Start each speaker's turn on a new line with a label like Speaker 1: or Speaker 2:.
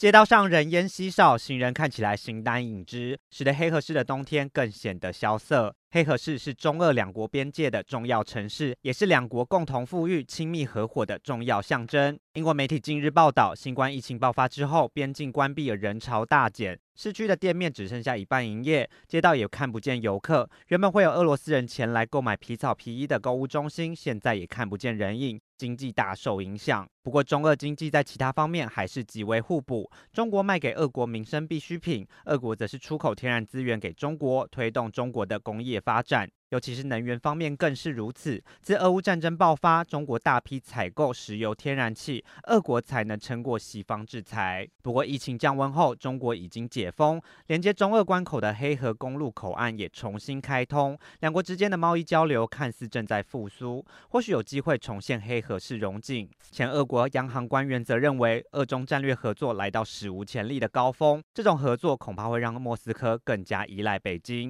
Speaker 1: 街道上人烟稀少，行人看起来形单影只，使得黑河市的冬天更显得萧瑟。黑河市是中俄两国边界的重要城市，也是两国共同富裕、亲密合伙的重要象征。英国媒体近日报道，新冠疫情爆发之后，边境关闭而人潮大减，市区的店面只剩下一半营业，街道也看不见游客。原本会有俄罗斯人前来购买皮草皮衣的购物中心，现在也看不见人影，经济大受影响。不过，中俄经济在其他方面还是极为互补。中国卖给俄国民生必需品，俄国则是出口天然资源给中国，推动中国的工业发展，尤其是能源方面更是如此。自俄乌战争爆发，中国大批采购石油、天然气，俄国才能撑过西方制裁。不过疫情降温后，中国已经解封，连接中俄关口的黑河公路口岸也重新开通，两国之间的贸易交流看似正在复苏，或许有机会重现黑河式荣景。前俄国央行官员则认为，俄中战略合作来到史无前例的高峰，这种合作恐怕会让莫斯科更加依赖北京。